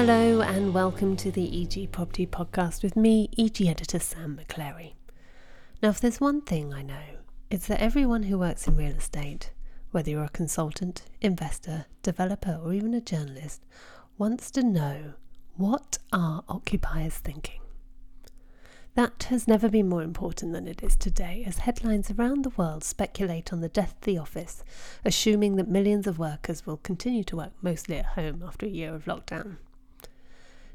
Hello and welcome to the EG Property Podcast with me, EG editor Sam McClary. Now, if there's one thing I know, it's that everyone who works in real estate, whether you're a consultant, investor, developer, or even a journalist, wants to know what are occupiers thinking? That has never been more important than it is today, as headlines around the world speculate on the death of the office, assuming that millions of workers will continue to work mostly at home after a year of lockdown.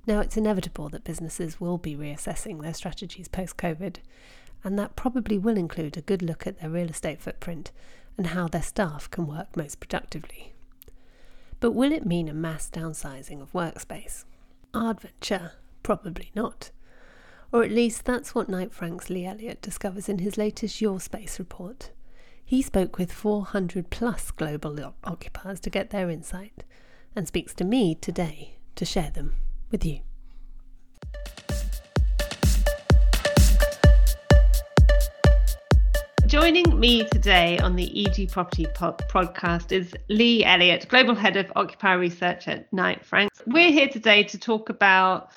Now, it's inevitable that businesses will be reassessing their strategies post COVID, and that probably will include a good look at their real estate footprint and how their staff can work most productively. But will it mean a mass downsizing of workspace? Adventure? Probably not. Or at least that's what Knight Frank's Lee Elliott discovers in his latest Your Space report. He spoke with 400 plus global occupiers to get their insight and speaks to me today to share them with you. Joining me today on the EG Property podcast is Lee Elliott, Global Head of Occupier Research at Knight Frank. We're here today to talk about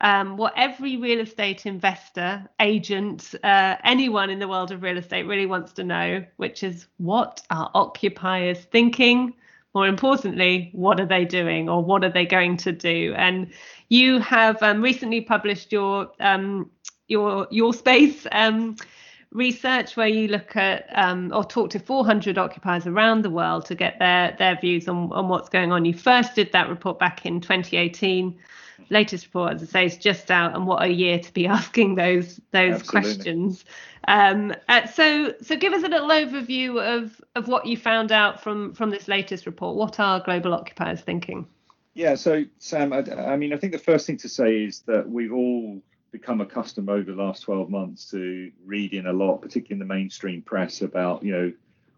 um, what every real estate investor, agent, uh, anyone in the world of real estate really wants to know, which is what are occupiers thinking? More importantly, what are they doing or what are they going to do? And you have um, recently published your um, your your space um, research where you look at um, or talk to 400 occupiers around the world to get their their views on, on what's going on. You first did that report back in 2018. Latest report, as I say, is just out, and what a year to be asking those those Absolutely. questions. Um, uh, so so give us a little overview of of what you found out from from this latest report. What are global occupiers thinking? Yeah, so Sam, I, I mean, I think the first thing to say is that we've all become accustomed over the last 12 months to reading a lot, particularly in the mainstream press, about you know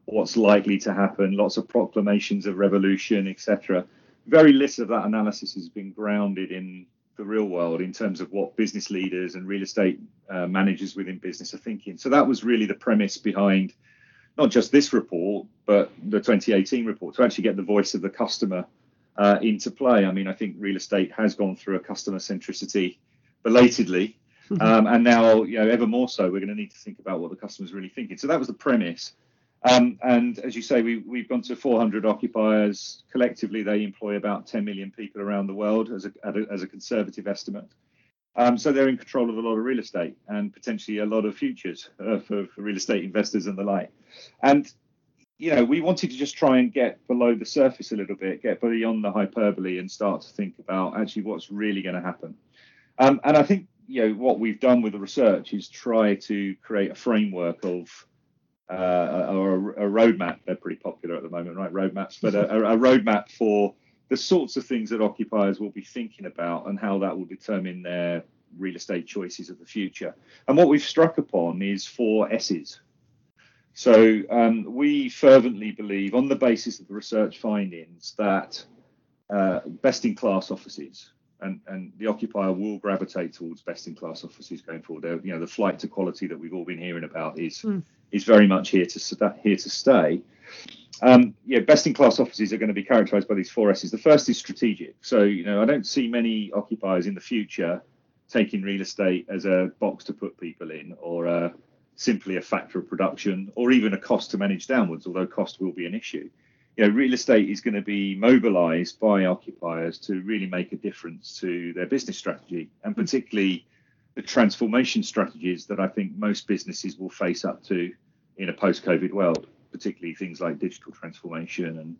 what's likely to happen, lots of proclamations of revolution, etc. Very little of that analysis has been grounded in the real world in terms of what business leaders and real estate uh, managers within business are thinking. So that was really the premise behind not just this report, but the 2018 report to actually get the voice of the customer uh, into play. I mean, I think real estate has gone through a customer centricity belatedly. Mm-hmm. Um, and now, you know, ever more so, we're going to need to think about what the customer's really thinking. So that was the premise. Um, and as you say, we, we've gone to 400 occupiers. Collectively, they employ about 10 million people around the world as a, as a conservative estimate. Um, so they're in control of a lot of real estate and potentially a lot of futures uh, for, for, real estate investors and the like. And you know, we wanted to just try and get below the surface a little bit, get beyond the hyperbole, and start to think about actually what's really going to happen. Um, and I think you know what we've done with the research is try to create a framework of uh, or a, a, roadmap. They're pretty popular at the moment, right? Roadmaps, but a, a roadmap for the sorts of things that occupiers will be thinking about and how that will determine their real estate choices of the future. And what we've struck upon is four S's. So um, we fervently believe, on the basis of the research findings, that uh, best-in-class offices and, and the occupier will gravitate towards best-in-class offices going forward. They're, you know, the flight to quality that we've all been hearing about is mm. Is very much here to here to stay. Um, yeah, best-in-class offices are going to be characterised by these four S's. The first is strategic. So you know, I don't see many occupiers in the future taking real estate as a box to put people in or a simply a factor of production or even a cost to manage downwards, although cost will be an issue. You know, real estate is going to be mobilized by occupiers to really make a difference to their business strategy and particularly the transformation strategies that I think most businesses will face up to in a post-COVID world, particularly things like digital transformation and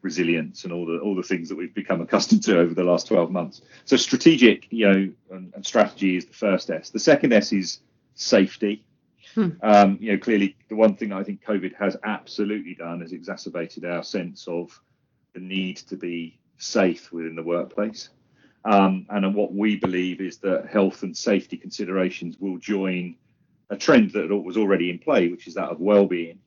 resilience and all the all the things that we've become accustomed to over the last 12 months. So strategic, you know, and, and strategy is the first S. The second S is safety. Hmm. Um, you know, clearly the one thing I think COVID has absolutely done is exacerbated our sense of the need to be safe within the workplace. Um, and what we believe is that health and safety considerations will join a trend that was already in play, which is that of well-being,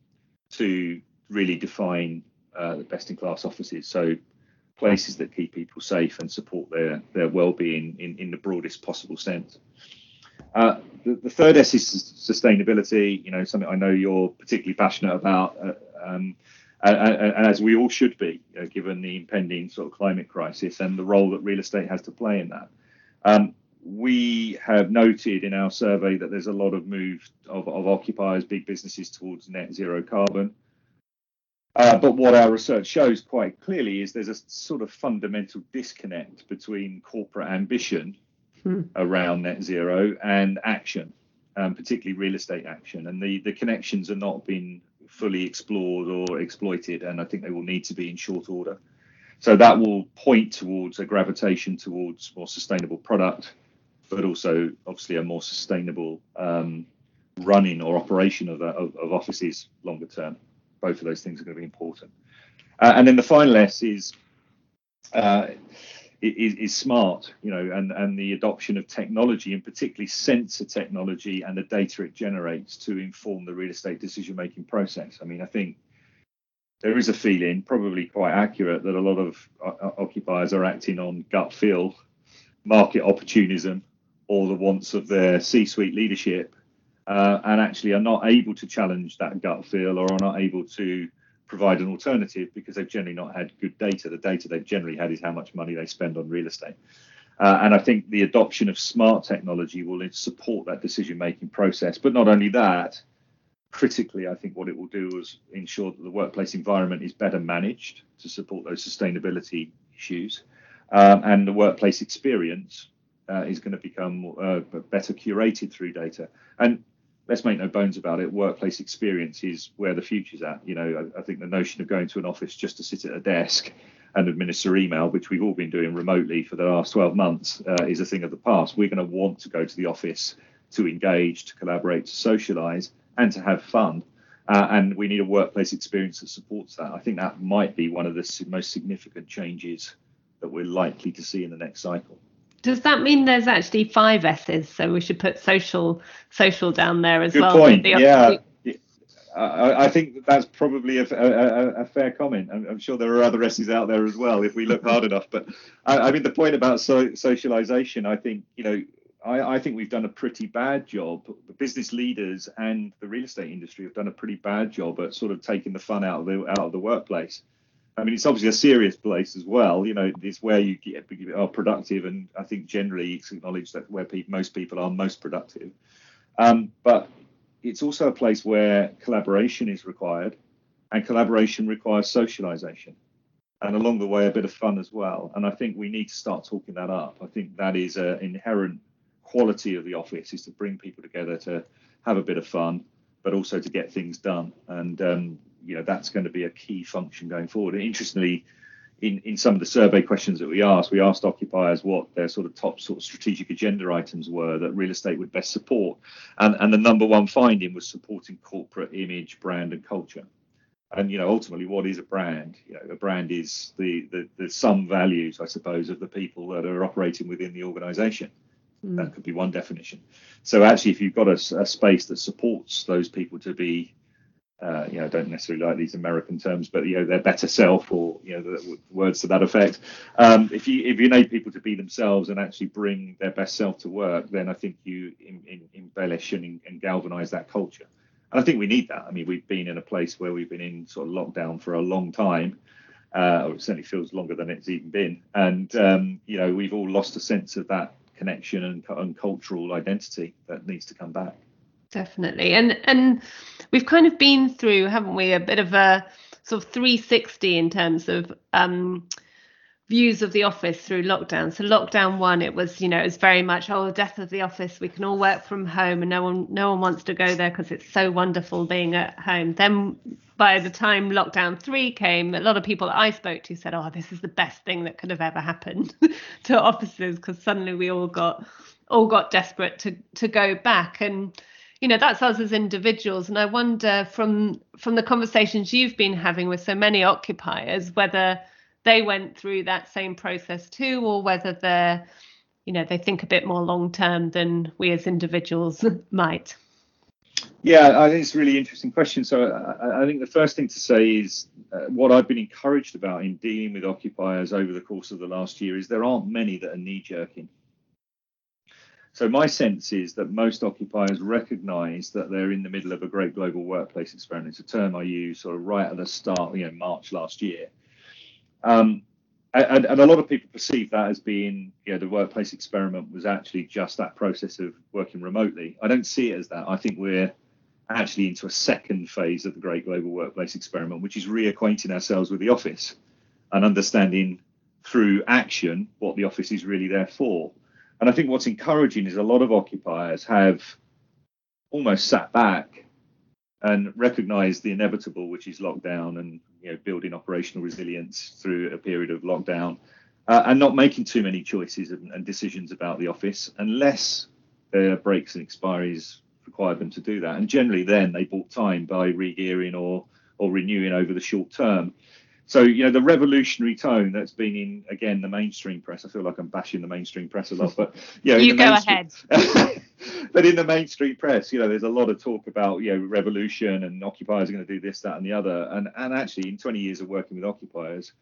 to really define uh, the best-in-class offices. So places that keep people safe and support their their well-being in, in the broadest possible sense. Uh, the, the, third S is sustainability. You know, something I know you're particularly passionate about, uh, um, and, and, as we all should be, know, given the impending sort of climate crisis and the role that real estate has to play in that. Um, we have noted in our survey that there's a lot of move of, of occupiers, big businesses towards net zero carbon. Uh, but what our research shows quite clearly is there's a sort of fundamental disconnect between corporate ambition hmm. around net zero and action, um, particularly real estate action. And the, the connections are not being fully explored or exploited, and I think they will need to be in short order. So that will point towards a gravitation towards more sustainable product, but also obviously a more sustainable um, running or operation of, of, of offices longer term both of those things are going to be important. Uh, and then the final S is, uh, is, is smart, you know, and and the adoption of technology, and particularly sensor technology and the data it generates to inform the real estate decision making process. I mean, I think there is a feeling, probably quite accurate, that a lot of uh, occupiers are acting on gut feel, market opportunism, or the wants of their C-suite leadership uh, and actually are not able to challenge that gut feel or are not able to provide an alternative because they've generally not had good data. The data they've generally had is how much money they spend on real estate. Uh, and I think the adoption of smart technology will support that decision making process. But not only that, critically, I think what it will do is ensure that the workplace environment is better managed to support those sustainability issues. Um, and the workplace experience uh, is going to become uh, better curated through data. And let's make no bones about it, workplace experience is where the future's at. You know, I, I, think the notion of going to an office just to sit at a desk and administer email, which we've all been doing remotely for the last 12 months, uh, is a thing of the past. We're going to want to go to the office to engage, to collaborate, to socialize, and to have fun. Uh, and we need a workplace experience that supports that. I think that might be one of the most significant changes that we're likely to see in the next cycle. Does that mean there's actually five S's? So we should put social social down there as Good well. Good point. Yeah. I, I think that's probably a, a, a fair comment. I'm, I'm, sure there are other S's out there as well if we look hard enough. But I, I mean, the point about so, socialization, I think you know, I, I, think we've done a pretty bad job. The business leaders and the real estate industry have done a pretty bad job at sort of taking the fun out of the out of the workplace. I mean, it's obviously a serious place as well. You know, it's where you get, are productive, and I think generally it's acknowledged that where pe- most people are most productive. Um, but it's also a place where collaboration is required, and collaboration requires socialization, and along the way a bit of fun as well. And I think we need to start talking that up. I think that is an inherent quality of the office is to bring people together to have a bit of fun, but also to get things done. And um, you know that's going to be a key function going forward. And interestingly, in, in some of the survey questions that we asked, we asked occupiers what their sort of top sort of strategic agenda items were that real estate would best support, and and the number one finding was supporting corporate image, brand, and culture. And you know, ultimately, what is a brand? You know, a brand is the the, the sum values, I suppose, of the people that are operating within the organisation. Mm. That could be one definition. So actually, if you've got a, a space that supports those people to be uh, you know, don't necessarily like these American terms, but you know, their better self or you know, the, words to that effect. Um, if you if you enable people to be themselves and actually bring their best self to work, then I think you in, in, embellish and, and galvanize that culture. And I think we need that. I mean, we've been in a place where we've been in sort of lockdown for a long time. Uh, or it certainly feels longer than it's even been. And um, you know, we've all lost a sense of that connection and, and cultural identity that needs to come back definitely. And and we've kind of been through haven't we a bit of a sort of 360 in terms of um, views of the office through lockdown. So lockdown one it was you know it was very much oh death of the office we can all work from home and no one no one wants to go there because it's so wonderful being at home. Then by the time lockdown three came a lot of people that i spoke to said oh this is the best thing that could have ever happened to offices because suddenly we all got all got desperate to to go back. And you know that's us as individuals. And i wonder from from the conversations you've been having with so many occupiers whether they went through that same process too or whether they're you know they think a bit more long term than we as individuals might. Yeah i think it's a really interesting question. So i, I think the first thing to say is uh, what i've been encouraged about in dealing with occupiers over the course of the last year is there aren't many that are knee jerking So my sense is that most occupiers recognise that they're in the middle of a great global workplace experiment. It's a term I use sort of right at the start, you know, March last year. Um, and, and, a lot of people perceive that as being, you know, the workplace experiment was actually just that process of working remotely. I don't see it as that. I think we're actually into a second phase of the great global workplace experiment, which is reacquainting ourselves with the office and understanding through action what the office is really there for. And I think what's encouraging is a lot of occupiers have almost sat back and recognized the inevitable, which is lockdown and you know building operational resilience through a period of lockdown, uh, and not making too many choices and, and, decisions about the office unless there are breaks and expiries required them to do that. And generally, then they bought time by regearing or or renewing over the short term. So, you know, the revolutionary tone that's been in, again, the mainstream press. I feel like I'm bashing the mainstream press a lot, but, you know, you go ahead. but in the mainstream press, you know, there's a lot of talk about, you know, revolution and occupiers are going to do this, that, and the other. And, and actually, in 20 years of working with occupiers,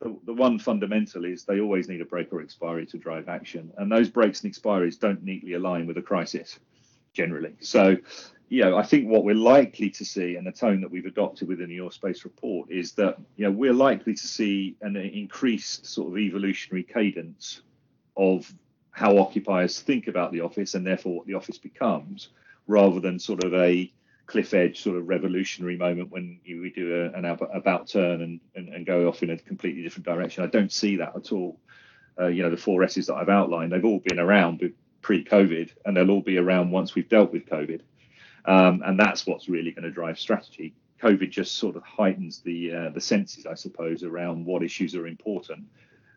the, the one fundamental is they always need a break or expiry to drive action. And those breaks and expiries don't neatly align with a crisis generally. So, you know, I think what we're likely to see, and the tone that we've adopted within the Your Space report, is that you know we're likely to see an increased sort of evolutionary cadence of how occupiers think about the office and therefore what the office becomes, rather than sort of a cliff edge sort of revolutionary moment when you, we do a, an about turn and, and, and, go off in a completely different direction. I don't see that at all. Uh, you know, the four S's that I've outlined, they've all been around pre-COVID, and they'll all be around once we've dealt with COVID. Um, and that's what's really going to drive strategy. COVID just sort of heightens the uh, the senses, I suppose, around what issues are important.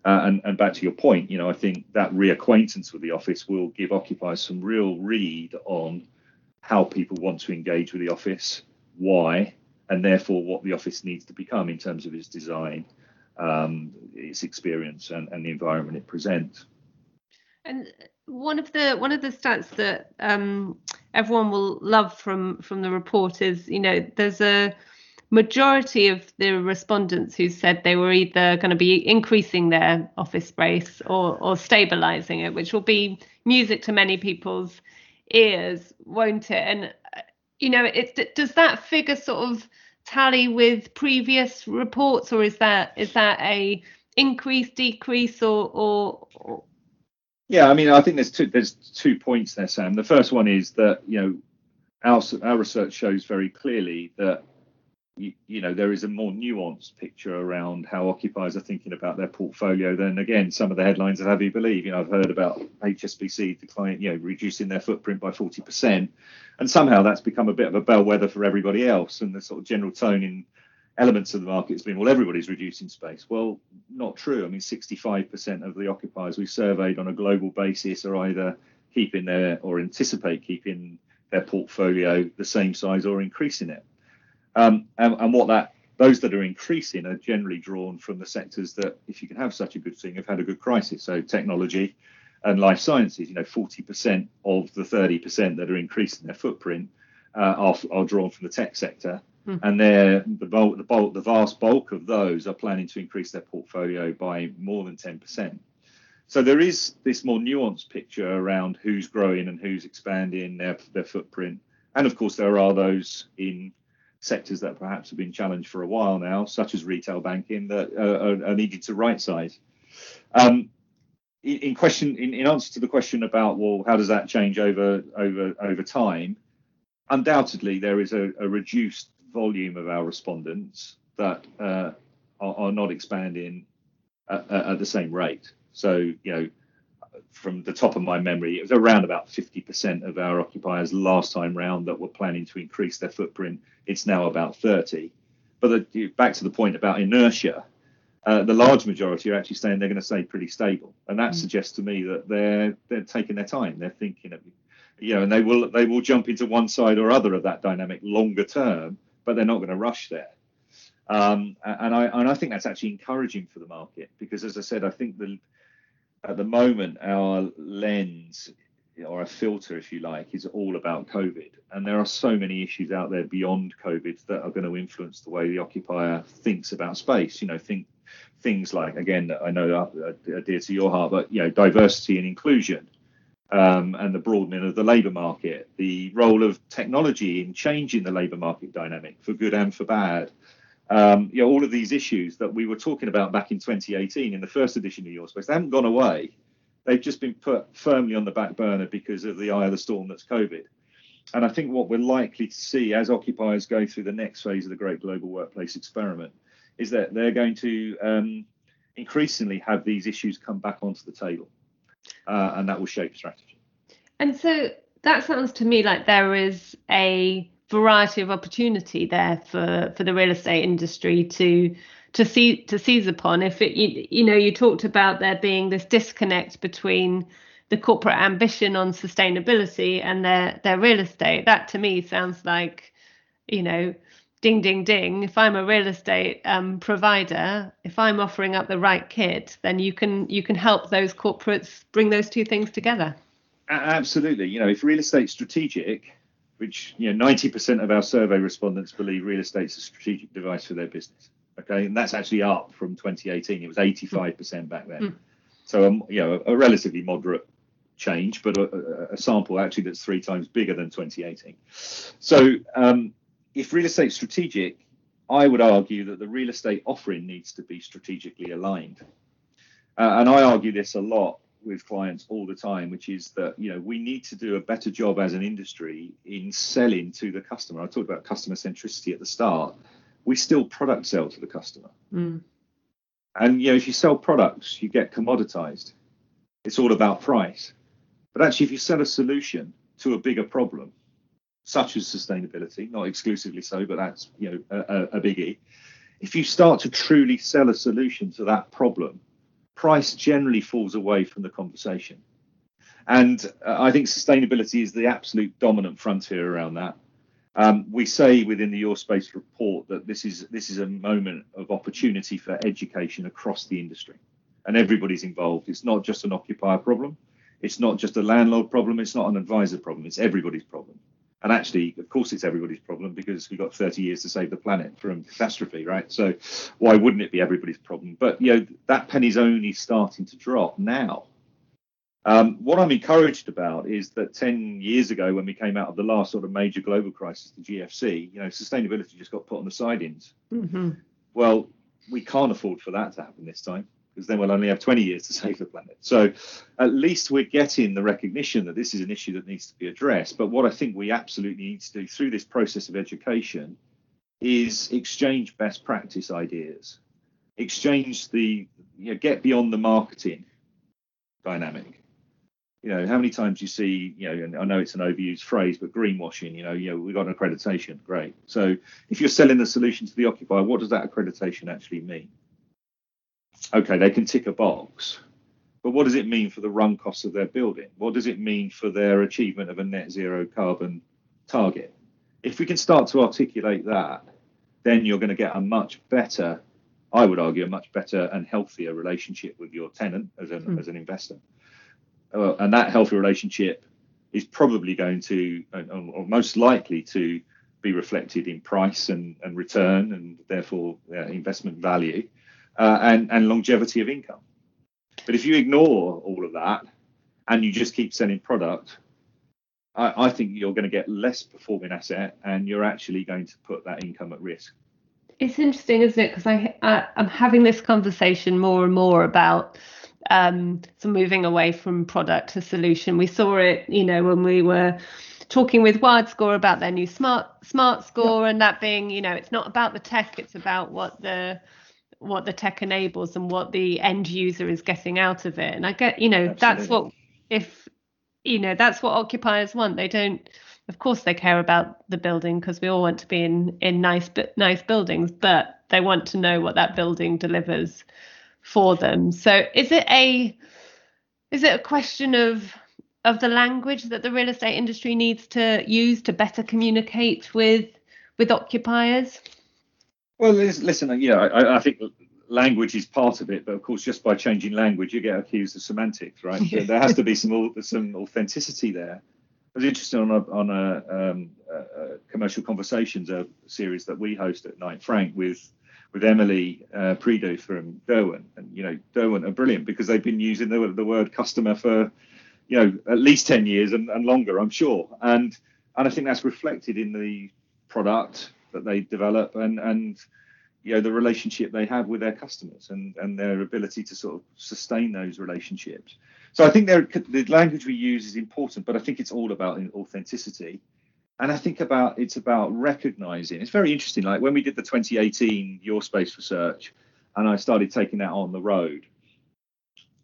Uh, and, and back to your point, you know, I think that reacquaintance with the office will give occupiers some real read on how people want to engage with the office, why, and therefore what the office needs to become in terms of its design, um, its experience, and, and the environment it presents. And one of the one of the stats that um, everyone will love from from the report is, you know, there's a majority of the respondents who said they were either going to be increasing their office space or or stabilizing it, which will be music to many people's ears, won't it? And you know, it does that figure sort of tally with previous reports, or is that is that a increase, decrease, or or yeah, I mean, I think there's two there's two points there, Sam. The first one is that you know our our research shows very clearly that you, you, know there is a more nuanced picture around how occupiers are thinking about their portfolio than again some of the headlines that have you believe. You know, I've heard about HSBC decline, you know, reducing their footprint by 40%, and somehow that's become a bit of a bellwether for everybody else, and the sort of general tone in elements of the market has been, well, everybody's reducing space. Well, not true. I mean, 65% of the occupiers we surveyed on a global basis are either keeping their or anticipate keeping their portfolio the same size or increasing it. Um, and, and what that those that are increasing are generally drawn from the sectors that, if you can have such a good thing, have had a good crisis. So technology and life sciences. You know, 40% of the 30% that are increasing their footprint uh, are, are drawn from the tech sector Mm. And they're the bulk, the bulk, the vast bulk of those are planning to increase their portfolio by more than 10%. So there is this more nuanced picture around who's growing and who's expanding their, their footprint. And of course, there are those in sectors that perhaps have been challenged for a while now, such as retail banking, that are, are needed to right size. Um, in, in, question, in, in answer to the question about well, how does that change over over over time? Undoubtedly, there is a, a reduced volume of our respondents that uh, are, are, not expanding at, at, the same rate. So, you know, from the top of my memory, it was around about 50% of our occupiers last time round that were planning to increase their footprint. It's now about 30. But the, back to the point about inertia, uh, the large majority are actually saying they're going to stay pretty stable, and that mm. suggests to me that they're they're taking their time. They're thinking, of, you know, and they will they will jump into one side or other of that dynamic longer term but they're not going to rush there. Um, and I and I think that's actually encouraging for the market because, as I said, I think the at the moment our lens or a filter, if you like, is all about COVID, and there are so many issues out there beyond COVID that are going to influence the way the occupier thinks about space. You know, think things like again, I know are dear to your heart, but you know, diversity and inclusion. Um, and the broadening of the labour market, the role of technology in changing the labour market dynamic for good and for bad. Um, you know, all of these issues that we were talking about back in 2018 in the first edition of Your Space, they haven't gone away. They've just been put firmly on the back burner because of the eye of the storm that's COVID. And I think what we're likely to see as occupiers go through the next phase of the Great Global Workplace Experiment is that they're going to um, increasingly have these issues come back onto the table, uh, and that will shape strategy. And so that sounds to me like there is a variety of opportunity there for for the real estate industry to to see to seize upon. If it you, you know you talked about there being this disconnect between the corporate ambition on sustainability and their their real estate. That to me sounds like you know ding ding ding. If i'm a real estate um, provider if i'm offering up the right kit then you can you can help those corporates bring those two things together. Absolutely. You know if real estate strategic which you know 90% of our survey respondents believe real estate's a strategic device for their business okay? And that's actually up from 2018 it was 85% back then. Mm. so um, you know a, a relatively moderate change but a, a, sample actually that's three times bigger than 2018 so um, if real estate strategic, I would argue that the real estate offering needs to be strategically aligned. Uh, and I argue this a lot with clients all the time, which is that you know we need to do a better job as an industry in selling to the customer. I talked about customer centricity at the start. We still product sell to the customer, mm. and you know if you sell products, you get commoditized. It's all about price. But actually, if you sell a solution to a bigger problem, such as sustainability, not exclusively so, but that's you know a, a biggie. If you start to truly sell a solution to that problem, price generally falls away from the conversation. And uh, I think sustainability is the absolute dominant frontier around that. Um, we say within the Your Space report that this is this is a moment of opportunity for education across the industry, and everybody's involved. It's not just an occupier problem, it's not just a landlord problem, it's not an advisor problem, it's everybody's problem. And actually, of course, it's everybody's problem because we've got 30 years to save the planet from catastrophe, right? So why wouldn't it be everybody's problem? But you know that penny's only starting to drop now. Um, what I'm encouraged about is that 10 years ago, when we came out of the last sort of major global crisis, the GFC, you know, sustainability just got put on the side-ins. Mm-hmm. Well, we can't afford for that to happen this time because then we'll only have 20 years to save the planet. So at least we're getting the recognition that this is an issue that needs to be addressed. But what I think we absolutely need to do through this process of education is exchange best practice ideas, exchange the, you know, get beyond the marketing dynamic. You know, how many times you see, you know, and I know it's an overused phrase, but greenwashing, you know, you know, we've got an accreditation, great. So if you're selling the solution to the occupier, what does that accreditation actually mean? Okay, they can tick a box, but what does it mean for the run costs of their building? What does it mean for their achievement of a net zero carbon target? If we can start to articulate that, then you're going to get a much better, I would argue, a much better and healthier relationship with your tenant as an, mm. as an investor. Uh, and that healthy relationship is probably going to, or most likely to, be reflected in price and, and return and therefore uh, investment value uh, and, and longevity of income. But if you ignore all of that and you just keep selling product, I, I think you're going to get less performing asset and you're actually going to put that income at risk. It's interesting, isn't it? Because I, I am having this conversation more and more about um, so moving away from product to solution. We saw it, you know, when we were talking with WiredScore about their new smart smart score, yeah. and that being, you know, it's not about the tech, it's about what the what the tech enables and what the end user is getting out of it. And i get you know Absolutely. that's what if you know that's what occupiers want. They don't of course they care about the building because we all want to be in in nice but nice buildings but they want to know what that building delivers for them. So is it a is it a question of of the language that the real estate industry needs to use to better communicate with with occupiers well, listen, you know, I, I, think language is part of it, but of course, just by changing language, you get accused of semantics, right? there has to be some some authenticity there. I was interested on a on a, um, a commercial conversations a series that we host at Knight Frank with with Emily uh, Prideaux from Derwent, and you know Derwent are brilliant because they've been using the, the word customer for you know, at least 10 years and, and longer, I'm sure. And and I think that's reflected in the product that they develop and and you know the relationship they have with their customers and and their ability to sort of sustain those relationships. So I think the language we use is important, but I think it's all about authenticity. And I think about it's about recognizing. It's very interesting. Like when we did the 2018 Your Space research, and I started taking that on the road.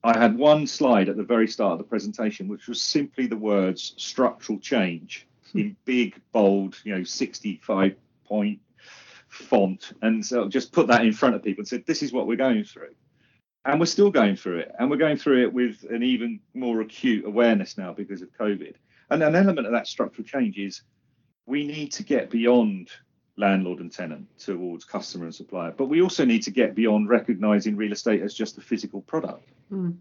I had one slide at the very start of the presentation, which was simply the words structural change hmm. in big, bold, you know, 65 point font. And so just put that in front of people and said, this is what we're going through. And we're still going through it. And we're going through it with an even more acute awareness now because of COVID. And an element of that structural change is we need to get beyond landlord and tenant towards customer and supplier, but we also need to get beyond recognizing real estate as just a physical product. Mm.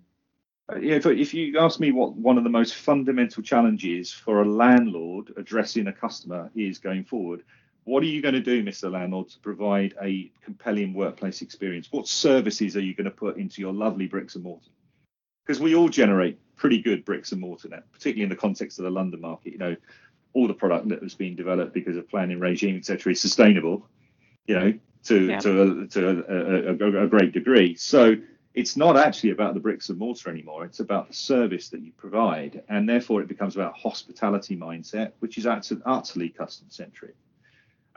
If, if you ask me what one of the most fundamental challenges for a landlord addressing a customer is going forward, what are you going to do, Mr. Landlord, to provide a compelling workplace experience? What services are you going to put into your lovely bricks and mortar? Because we all generate pretty good bricks and mortar now, particularly in the context of the London market. You know, all the product that was being developed because of planning regime, etc., is sustainable. You know, to yeah. to a, to a, a, a great degree. So it's not actually about the bricks and mortar anymore. It's about the service that you provide, and therefore it becomes about hospitality mindset, which is utterly customer centric.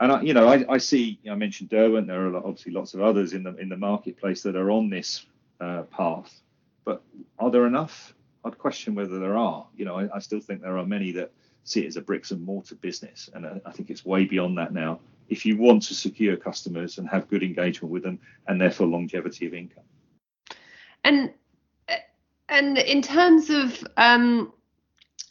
And I, you know, I, I see. I mentioned Derwent. There are obviously lots of others in the in the marketplace that are on this uh, path. But are there enough? I'd question whether there are. You know, I, I, still think there are many that see it as a bricks and mortar business, and I, I think it's way beyond that now. If you want to secure customers and have good engagement with them, and therefore longevity of income. And and in terms of um,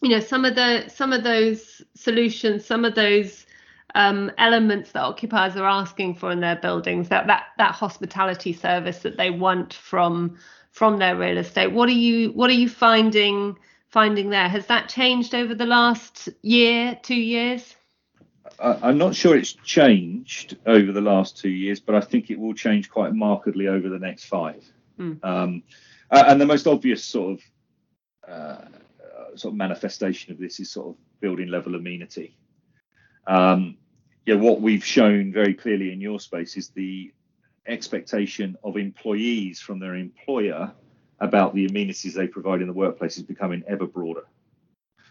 you know some of the some of those solutions, some of those um, elements that occupiers are asking for in their buildings, that that that hospitality service that they want from from their real estate. What are you what are you finding finding there? Has that changed over the last year, two years? I'm not sure it's changed over the last two years, but I think it will change quite markedly over the next five. Mm. Um, and the most obvious sort of uh, sort of manifestation of this is sort of building level amenity. Um, yeah, what we've shown very clearly in your space is the expectation of employees from their employer about the amenities they provide in the workplace is becoming ever broader.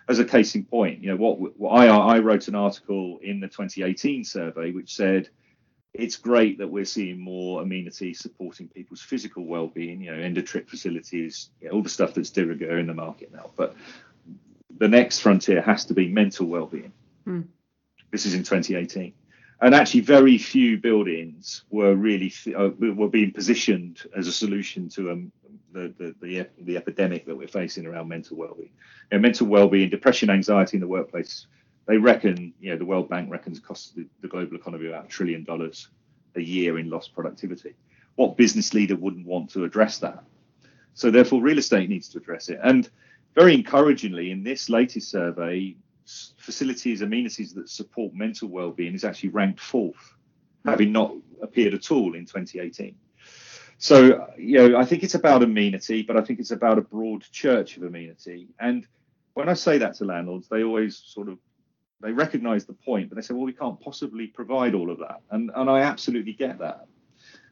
As a case in point, you know what, what I, I wrote an article in the 2018 survey which said it's great that we're seeing more amenities supporting people's physical well-being, you know, end of trip facilities, you know, all the stuff that's de rigueur in the market now. But the next frontier has to be mental well-being. Mm. This is in 2018, and actually, very few buildings were really uh, were being positioned as a solution to um, the, the, the the epidemic that we're facing around mental well-being. You know, mental well-being, depression, anxiety in the workplace they reckon, you know, the World Bank reckons costs the, the global economy about a trillion dollars a year in lost productivity. What business leader wouldn't want to address that? So therefore, real estate needs to address it. And very encouragingly, in this latest survey, facilities, amenities that support mental well-being is actually ranked fourth, having not appeared at all in 2018. So, you know, I think it's about amenity, but I think it's about a broad church of amenity. And when I say that to landlords, they always sort of they recognize the point, but they say, well, we can't possibly provide all of that. And, and I absolutely get that.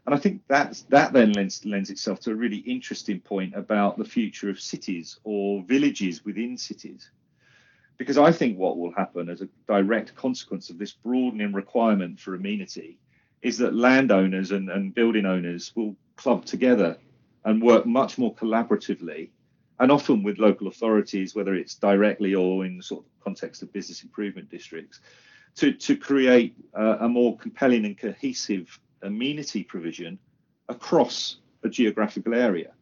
And I think that's, that then lends, lends itself to a really interesting point about the future of cities or villages within cities. Because I think what will happen as a direct consequence of this broadening requirement for amenity is that landowners and, and building owners will club together and work much more collaboratively and often with local authorities, whether it's directly or in the sort of context of business improvement districts, to, to create uh, a more compelling and cohesive amenity provision across a geographical area.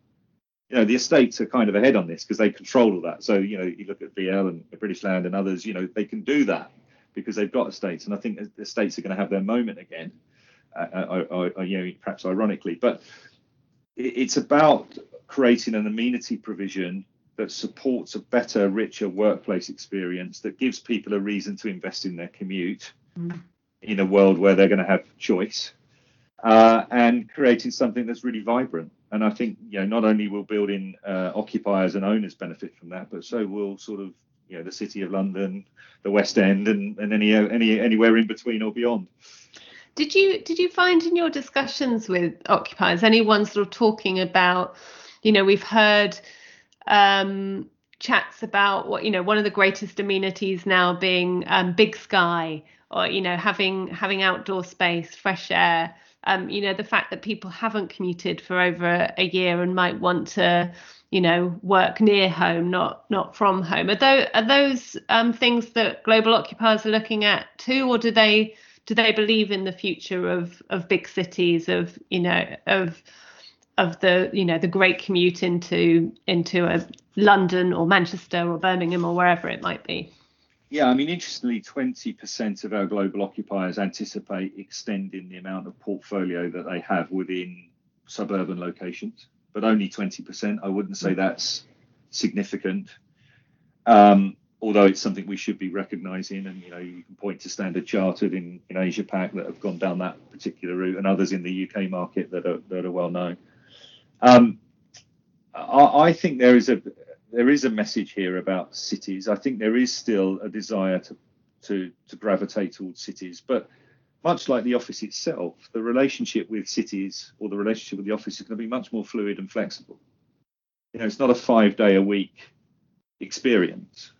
You know, the estates are kind of ahead on this because they control all that. So, you know, you look at VL and British Land and others, you know, they can do that because they've got estates. And I think the estates are going to have their moment again, uh, uh, uh, you know, perhaps ironically. But it's about creating an amenity provision that supports a better, richer workplace experience that gives people a reason to invest in their commute mm. in a world where they're going to have choice. Uh, and creating something that's really vibrant. And I think you know not only will building uh, occupiers and owners benefit from that, but so will sort of you know the city of London, the West End, and, and any any anywhere in between or beyond. Did you did you find in your discussions with occupiers anyone sort of talking about, you know, we've heard um, chats about what you know one of the greatest amenities now being um, big sky or you know having having outdoor space, fresh air. Um, you know the fact that people haven't commuted for over a year and might want to you know work near home not not from home. Are those are those um, things that global occupiers are looking at too or do they do they believe in the future of of big cities of you know of of the you know the great commute into into a London or Manchester or Birmingham or wherever it might be yeah, I mean, interestingly, 20% of our global occupiers anticipate extending the amount of portfolio that they have within suburban locations, but only 20%. I wouldn't say that's significant, um, although it's something we should be recognizing. And, you know, you can point to Standard Chartered in, in Asia Pac that have gone down that particular route and others in the UK market that are, that are well known. Um, I, I think there is a there is a message here about cities. I think there is still a desire to to to gravitate towards cities, but much like the office itself, the relationship with cities or the relationship with the office is going to be much more fluid and flexible. You know, it's not a five day a week experience.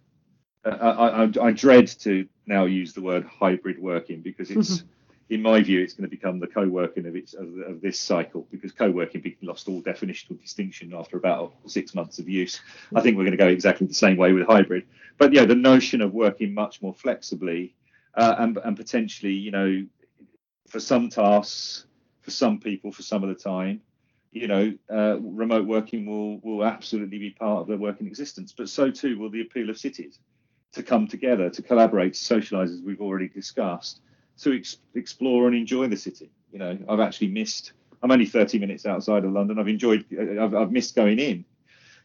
Uh, I, I, I, dread to now use the word hybrid working because it's in my view, it's going to become the co-working of, its, of, of this cycle because co-working lost all definitional distinction after about six months of use. I think we're going to go exactly the same way with hybrid. But yeah, the notion of working much more flexibly uh, and, and potentially, you know, for some tasks, for some people, for some of the time, you know, uh, remote working will will absolutely be part of their working existence. But so too will the appeal of cities to come together, to collaborate, to socialise, as we've already discussed to ex- explore and enjoy the city. You know, I've actually missed. I'm only 30 minutes outside of London. I've enjoyed. I've, I've missed going in.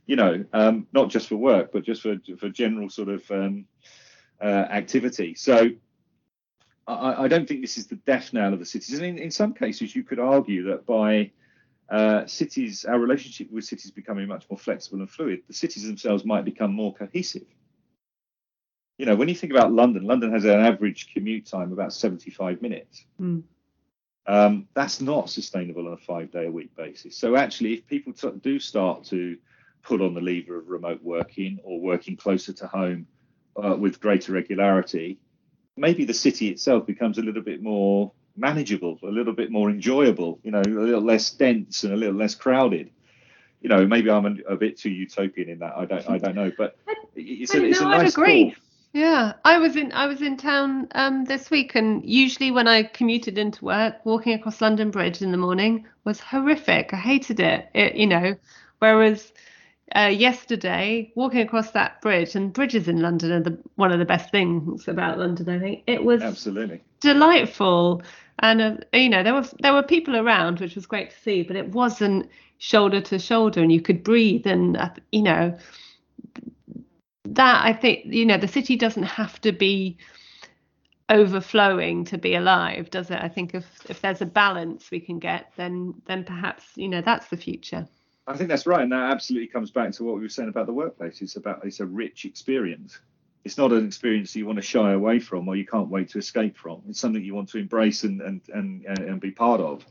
You know, um, not just for work, but just for for general sort of um, uh, activity. So. I, I, don't think this is the death knell of the cities. And in, in some cases, you could argue that by uh, cities, our relationship with cities becoming much more flexible and fluid, the cities themselves might become more cohesive you know, when you think about London, London has an average commute time of about 75 minutes. Mm. Um, that's not sustainable on a five day a week basis. So, actually, if people t- do start to pull on the lever of remote working or working closer to home uh, with greater regularity, maybe the city itself becomes a little bit more manageable, a little bit more enjoyable, you know, a little less dense and a little less crowded. You know, maybe I'm a, a bit too utopian in that. I don't, I don't know, but it's, I, a, it's a nice I'd agree. Thought. Yeah, I was in I was in town um, this week, and usually when I commuted into work, walking across London Bridge in the morning was horrific. I hated it. It you know, whereas uh, yesterday walking across that bridge and bridges in London are the, one of the best things about London. I think it was absolutely delightful, and uh, you know there were there were people around, which was great to see, but it wasn't shoulder to shoulder, and you could breathe, and uh, you know that I think you know the city doesn't have to be overflowing to be alive, does it? I think if if there's a balance we can get, then then perhaps you know that's the future. I think that's right, and that absolutely comes back to what we were saying about the workplace. It's about it's a rich experience. It's not an experience you want to shy away from or you can't wait to escape from. It's something you want to embrace and and and, and be part of.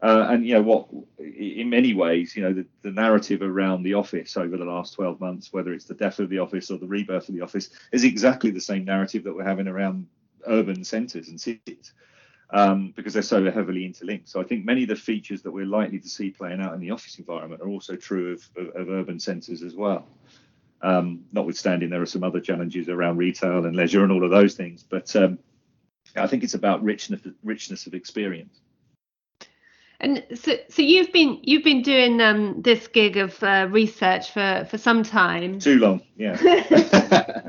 Uh, and you know what, in many ways, you know the, the narrative around the office over the last 12 months, whether it's the death of the office or the rebirth of the office, is exactly the same narrative that we're having around urban centres and cities, um, because they're so heavily interlinked. So I think many of the features that we're likely to see playing out in the office environment are also true of, of, of urban centres as well. Um, notwithstanding, there are some other challenges around retail and leisure and all of those things, but um, I think it's about richness, richness of experience. And so, so you've been you've been doing um, this gig of uh, research for for some time. Too long, yeah.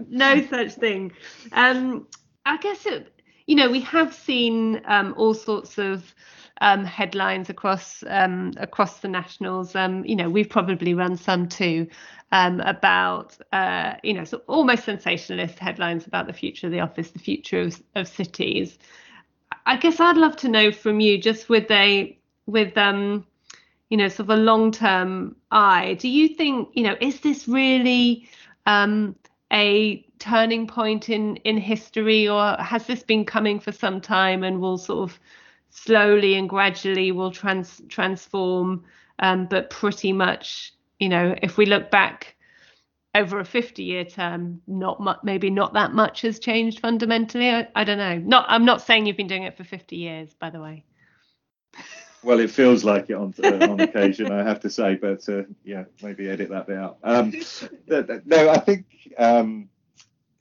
no such thing. Um, I guess it, you know we have seen um, all sorts of um, headlines across um, across the nationals. Um, you know we've probably run some too about uh, you know so almost sensationalist headlines about the future of the office, the future of, of cities. I guess I'd love to know from you, just with a with um, you know, sort of a long term eye. Do you think, you know, is this really um, a turning point in in history, or has this been coming for some time and will sort of slowly and gradually will trans transform? Um, but pretty much, you know, if we look back over a 50 year term not much maybe not that much has changed fundamentally I, I, don't know not i'm not saying you've been doing it for 50 years by the way well it feels like it on, uh, on occasion i have to say but uh, yeah maybe edit that bit out um, no i think um,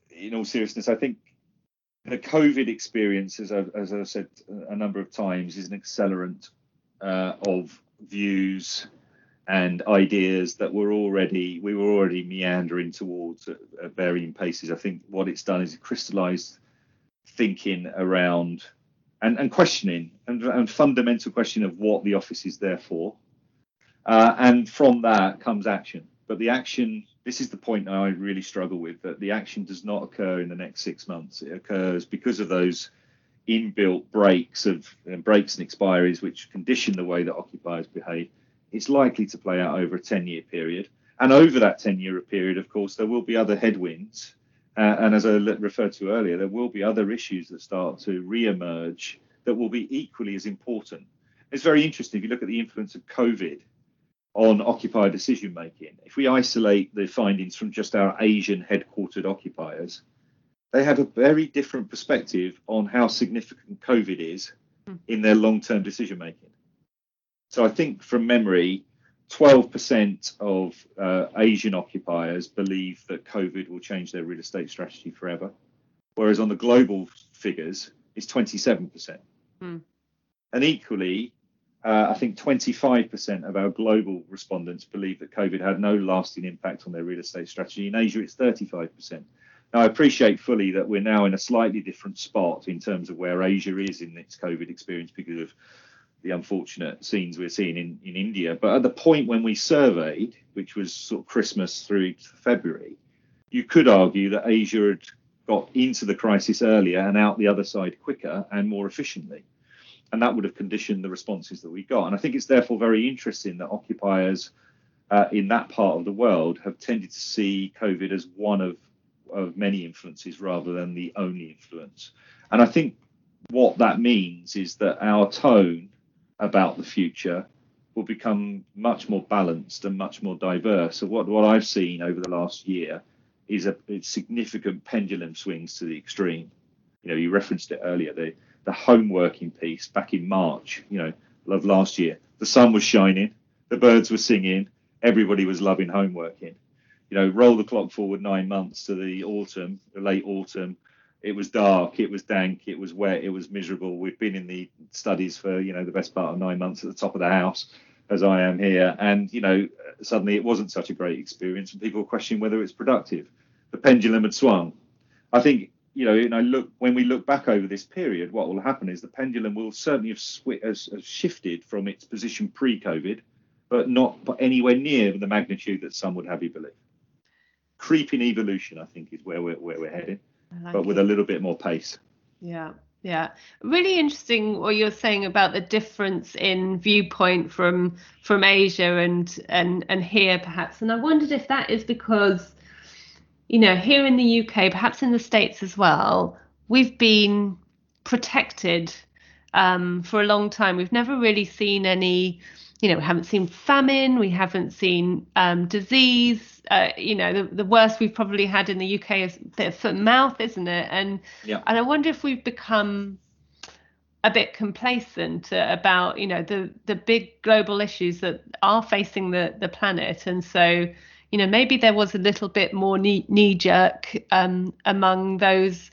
in all seriousness i think the covid experience as, I, as i've said a number of times is an accelerant uh, of views and ideas that were already we were already meandering towards at, at varying paces. I think what it's done is crystallized thinking around and, and questioning and, and fundamental question of what the office is there for. Uh, and from that comes action. But the action, this is the point I really struggle with, that the action does not occur in the next six months. It occurs because of those inbuilt breaks of breaks and expiries which condition the way that occupiers behave it's likely to play out over a 10 year period. And over that 10 year period, of course, there will be other headwinds. Uh, and as I referred to earlier, there will be other issues that start to re emerge that will be equally as important. It's very interesting if you look at the influence of COVID on occupier decision making. If we isolate the findings from just our Asian headquartered occupiers, they have a very different perspective on how significant COVID is hmm. in their long term decision making. So I think from memory, 12% of uh, Asian occupiers believe that COVID will change their real estate strategy forever, whereas on the global figures, it's 27%. Hmm. And equally, uh, I think 25% of our global respondents believe that COVID had no lasting impact on their real estate strategy. In Asia, it's 35%. Now, I appreciate fully that we're now in a slightly different spot in terms of where Asia is in its COVID experience because of the unfortunate scenes we're seeing in, in India. But at the point when we surveyed, which was sort of Christmas through February, you could argue that Asia had got into the crisis earlier and out the other side quicker and more efficiently. And that would have conditioned the responses that we got. And I think it's therefore very interesting that occupiers uh, in that part of the world have tended to see COVID as one of, of many influences rather than the only influence. And I think what that means is that our tone about the future will become much more balanced and much more diverse. So what, what I've seen over the last year is a, significant pendulum swings to the extreme. You know, you referenced it earlier, the the home working piece back in March, you know, of last year. The sun was shining, the birds were singing, everybody was loving home working. You know, roll the clock forward nine months to the autumn, the late autumn, it was dark, it was dank, it was wet, it was miserable. We've been in the studies for you know the best part of nine months at the top of the house, as I am here, and you know suddenly it wasn't such a great experience, and people questioning whether it's productive. The pendulum had swung. I think you know, and I look when we look back over this period, what will happen is the pendulum will certainly have, sw- has, shifted from its position pre-COVID, but not but anywhere near the magnitude that some would have you believe. Creeping evolution, I think, is where we're where we're heading like but with it. a little bit more pace. Yeah. Yeah, really interesting what you're saying about the difference in viewpoint from from Asia and and and here perhaps. And I wondered if that is because, you know, here in the UK, perhaps in the States as well, we've been protected um, for a long time. We've never really seen any you know, we haven't seen famine, we haven't seen um, disease. Uh, you know, the, the worst we've probably had in the UK is the foot and mouth, isn't it? And yeah. and I wonder if we've become a bit complacent about you know the the big global issues that are facing the the planet, and so you know maybe there was a little bit more knee, knee jerk um, among those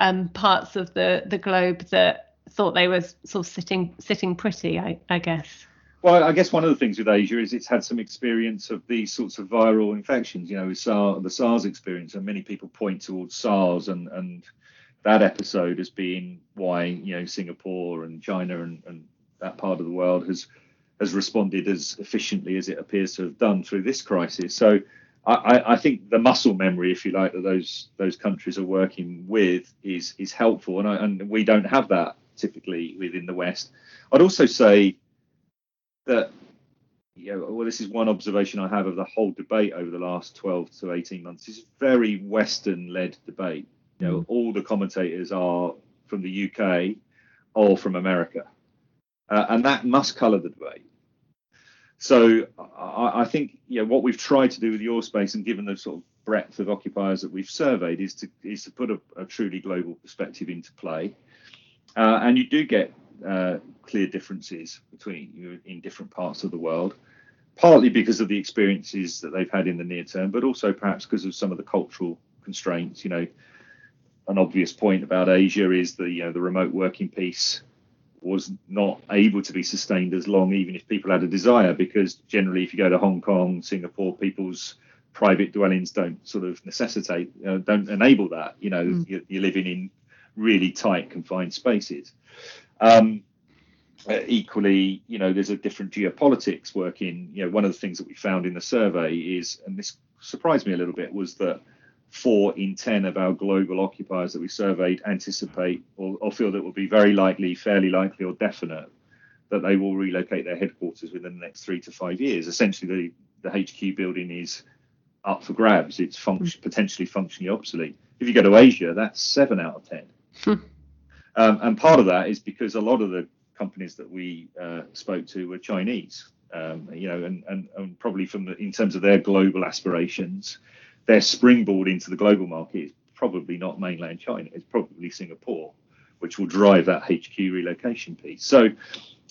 um, parts of the the globe that thought they were sort of sitting sitting pretty. I, I guess. Well, I guess one of the things with Asia is it's had some experience of these sorts of viral infections. You know, SARS, the SARS experience, and many people point towards SARS and and that episode as being why you know Singapore and China and, and that part of the world has has responded as efficiently as it appears to have done through this crisis. So I, I, think the muscle memory, if you like, that those those countries are working with is is helpful, and, I, and we don't have that typically within the West. I'd also say that you know, well, this is one observation I have of the whole debate over the last 12 to 18 months. It's a very Western-led debate. You know, mm. all the commentators are from the UK or from America, uh, and that must colour the debate. So I, I, think you know what we've tried to do with your space, and given the sort of breadth of occupiers that we've surveyed, is to is to put a, a truly global perspective into play, uh, and you do get uh, clear differences between you in different parts of the world, partly because of the experiences that they've had in the near term, but also perhaps because of some of the cultural constraints. You know, an obvious point about Asia is the you know the remote working piece was not able to be sustained as long, even if people had a desire, because generally, if you go to Hong Kong, Singapore, people's private dwellings don't sort of necessitate, uh, don't enable that. You know, mm. you're, you're, living in really tight, confined spaces. Um, uh, equally, you know, there's a different geopolitics working. You know, one of the things that we found in the survey is, and this surprised me a little bit, was that four in 10 of our global occupiers that we surveyed anticipate or, or feel that it will be very likely, fairly likely, or definite that they will relocate their headquarters within the next three to five years. Essentially, the, the HQ building is up for grabs. It's function, potentially functionally obsolete. If you go to Asia, that's seven out of 10. Um, and part of that is because a lot of the companies that we uh, spoke to were Chinese, um, you know, and, and, and probably from the, in terms of their global aspirations, their springboard into the global market is probably not mainland China. It's probably Singapore, which will drive that HQ relocation piece. So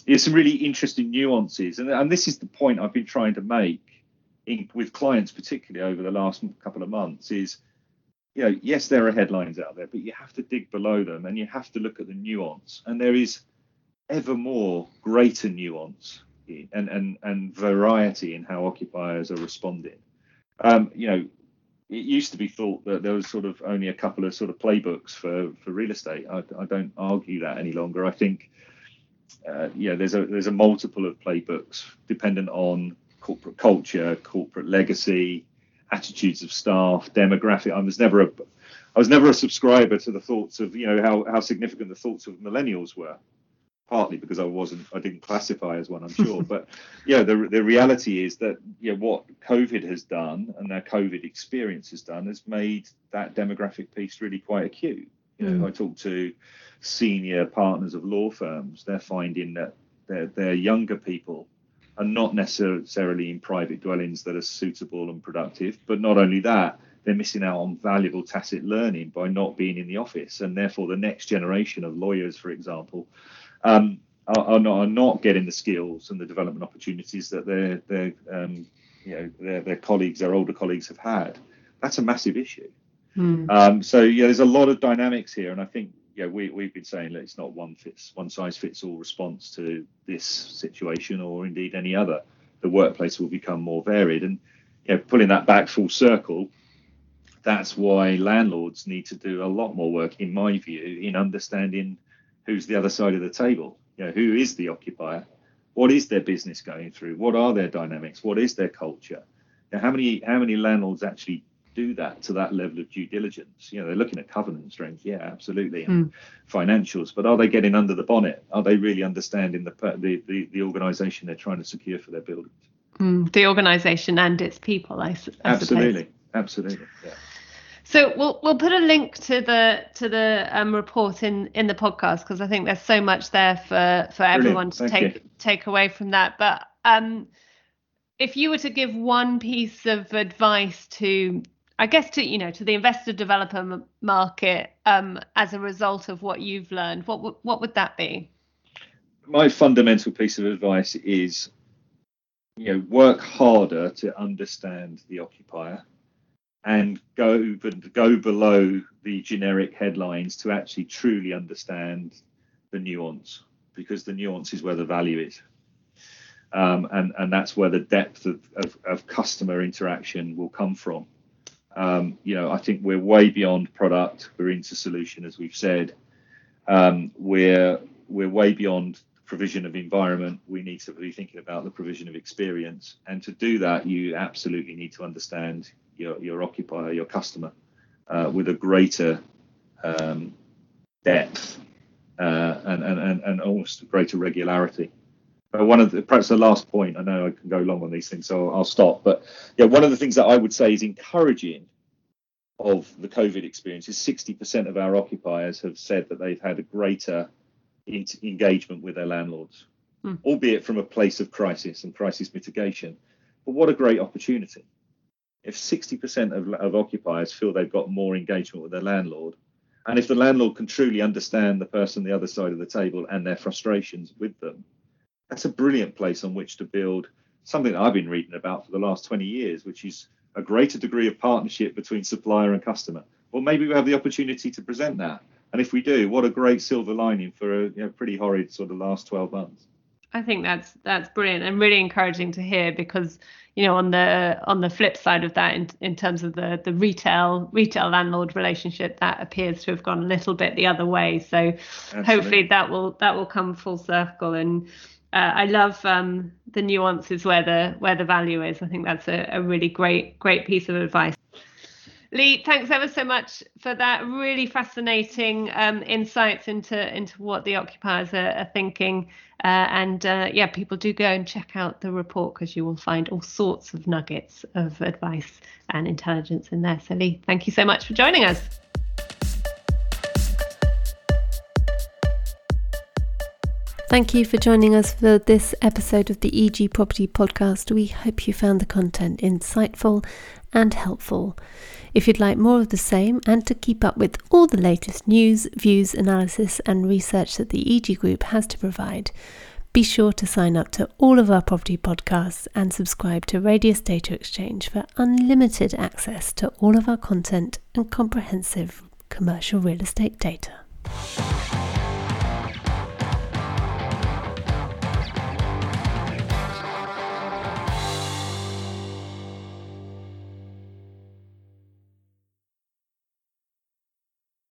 there's some really interesting nuances, and, and this is the point I've been trying to make in, with clients, particularly over the last couple of months, is you know, yes, there are headlines out there, but you have to dig below them and you have to look at the nuance. And there is ever more greater nuance and and and variety in how occupiers are responding. Um, you know, it used to be thought that there was sort of only a couple of sort of playbooks for for real estate. I, I don't argue that any longer. I think uh, yeah, there's a there's a multiple of playbooks dependent on corporate culture, corporate legacy, attitudes of staff, demographic. I was never a I was never a subscriber to the thoughts of you know how how significant the thoughts of millennials were partly because I wasn't, I didn't classify as one, I'm sure. but yeah, the the reality is that yeah, what COVID has done and their COVID experience has done has made that demographic piece really quite acute. You know, mm. I talk to senior partners of law firms, they're finding that their their younger people are not necessarily in private dwellings that are suitable and productive. But not only that, they're missing out on valuable tacit learning by not being in the office, and therefore the next generation of lawyers, for example, um, are, are, not, are not getting the skills and the development opportunities that their their um, you know their, their colleagues, their older colleagues have had. That's a massive issue. Mm. Um, so yeah, there's a lot of dynamics here, and I think yeah, we we've been saying that it's not one fits one size fits all response to this situation or indeed any other. The workplace will become more varied, and you know, pulling that back full circle, that's why landlords need to do a lot more work, in my view, in understanding who's the other side of the table. You know, who is the occupier? What is their business going through? What are their dynamics? What is their culture? Now, how many how many landlords actually do that to that level of due diligence? You know, they're looking at covenant strength, yeah, absolutely, and mm. financials, but are they getting under the bonnet? Are they really understanding the the the, the organisation they're trying to secure for their buildings? Mm, the organisation and its people, I, I absolutely, suppose. absolutely, yeah. So we'll we'll put a link to the to the um, report in in the podcast because I think there's so much there for for everyone to take you. take away from that. But um, if you were to give one piece of advice to I guess to you know to the investor developer market um, as a result of what you've learned, what w- what would that be? My fundamental piece of advice is, you know, work harder to understand the occupier and go go below the generic headlines to actually truly understand the nuance because the nuance is where the value is um, and and that's where the depth of, of, of customer interaction will come from um, you know i think we're way beyond product. We're into solution as we've said. Um, we're we're way beyond provision of environment. We need to be thinking about the provision of experience. And to do that you absolutely need to understand your, your occupier, your customer, uh, with a greater um, depth uh, and, and, and almost greater regularity. One of the, perhaps the last point, I know I can go long on these things, so I'll stop. But yeah, one of the things that I would say is encouraging of the COVID experience is 60% of our occupiers have said that they've had a greater engagement with their landlords, mm. albeit from a place of crisis and crisis mitigation. But what a great opportunity. If 60% of, of occupiers feel they've got more engagement with their landlord, and if the landlord can truly understand the person on the other side of the table and their frustrations with them, that's a brilliant place on which to build something that I've been reading about for the last 20 years, which is a greater degree of partnership between supplier and customer. Well, maybe we have the opportunity to present that. And if we do, what a great silver lining for a you know, pretty horrid sort of last 12 months. I think that's that's brilliant and really encouraging to hear because you know on the on the flip side of that in, in terms of the the retail retail landlord relationship that appears to have gone a little bit the other way so Absolutely. hopefully that will that will come full circle and uh, I love um, the nuances where the where the value is. I think that's a, a really great great piece of advice. Lee, thanks ever so much for that really fascinating um, insights into into what the occupiers are, are thinking. Uh, and uh, yeah, people do go and check out the report because you will find all sorts of nuggets of advice and intelligence in there. So Lee, thank you so much for joining us. Thank you for joining us for this episode of the EG Property Podcast. We hope you found the content insightful and helpful. If you'd like more of the same and to keep up with all the latest news, views, analysis, and research that the EG Group has to provide, be sure to sign up to all of our property podcasts and subscribe to Radius Data Exchange for unlimited access to all of our content and comprehensive commercial real estate data.